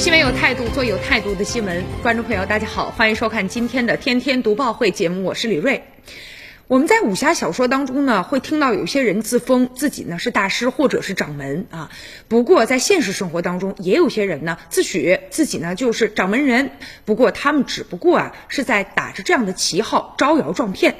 新闻有态度，做有态度的新闻。观众朋友，大家好，欢迎收看今天的《天天读报会》节目，我是李锐。我们在武侠小说当中呢，会听到有些人自封自己呢是大师或者是掌门啊。不过在现实生活当中，也有些人呢自诩自己呢就是掌门人，不过他们只不过啊是在打着这样的旗号招摇撞骗。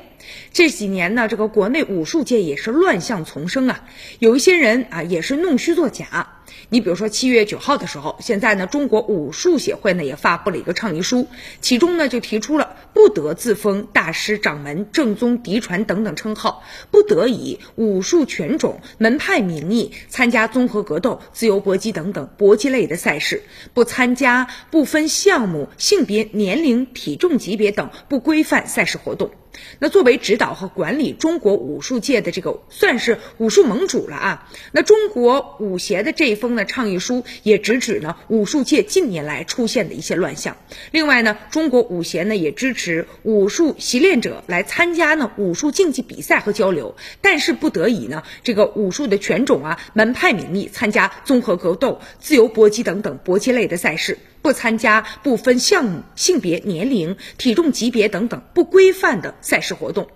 这几年呢，这个国内武术界也是乱象丛生啊，有一些人啊也是弄虚作假。你比如说七月九号的时候，现在呢，中国武术协会呢也发布了一个倡议书，其中呢就提出了不得自封大师、掌门、正宗、嫡传等等称号，不得以武术拳种、门派名义参加综合格斗、自由搏击等等搏击类的赛事，不参加不分项目、性别、年龄、体重级别等不规范赛事活动。那作为指导和管理中国武术界的这个算是武术盟主了啊。那中国武协的这一封呢倡议书也直指呢武术界近年来出现的一些乱象。另外呢，中国武协呢也支持武术习练者来参加呢武术竞技比赛和交流，但是不得以呢这个武术的拳种啊门派名义参加综合格斗、自由搏击等等搏击类的赛事。不参加不分项目、性别、年龄、体重级别等等不规范的赛事活动，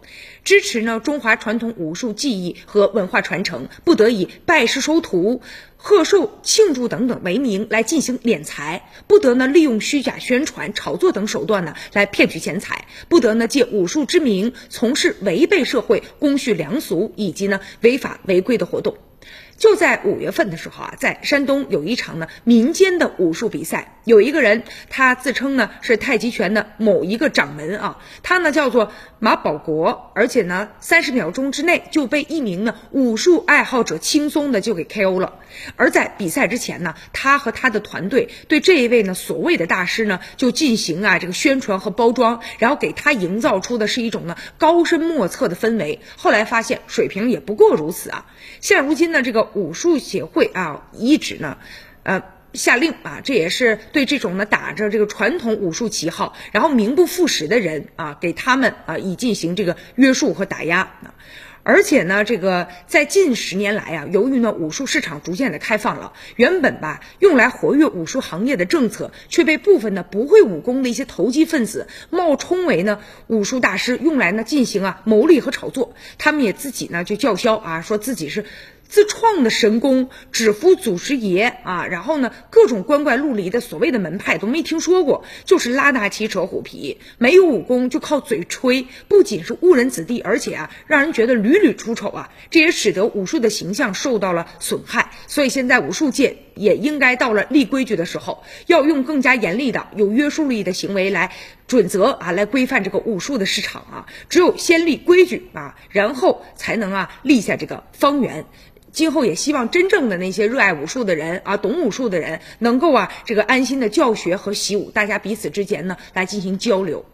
支持呢中华传统武术技艺和文化传承，不得以拜师收徒、贺寿庆祝等等为名来进行敛财，不得呢利用虚假宣传、炒作等手段呢来骗取钱财，不得呢借武术之名从事违背社会公序良俗以及呢违法违规的活动。就在五月份的时候啊，在山东有一场呢民间的武术比赛，有一个人他自称呢是太极拳的某一个掌门啊，他呢叫做马保国，而且呢三十秒钟之内就被一名呢武术爱好者轻松的就给 KO 了。而在比赛之前呢，他和他的团队对这一位呢所谓的大师呢就进行啊这个宣传和包装，然后给他营造出的是一种呢高深莫测的氛围。后来发现水平也不过如此啊。现如今呢这个。武术协会啊，一直呢，呃，下令啊，这也是对这种呢打着这个传统武术旗号，然后名不副实的人啊，给他们啊以进行这个约束和打压。而且呢，这个在近十年来啊，由于呢武术市场逐渐的开放了，原本吧用来活跃武术行业的政策，却被部分呢不会武功的一些投机分子冒充为呢武术大师，用来呢进行啊牟利和炒作。他们也自己呢就叫嚣啊，说自己是。自创的神功，只服祖师爷啊！然后呢，各种光怪陆离的所谓的门派都没听说过，就是拉大旗扯虎皮，没有武功就靠嘴吹，不仅是误人子弟，而且啊，让人觉得屡屡出丑啊！这也使得武术的形象受到了损害。所以现在武术界也应该到了立规矩的时候，要用更加严厉的、有约束力的行为来准则啊，来规范这个武术的市场啊！只有先立规矩啊，然后才能啊立下这个方圆。今后也希望真正的那些热爱武术的人啊，懂武术的人，能够啊，这个安心的教学和习武，大家彼此之间呢来进行交流。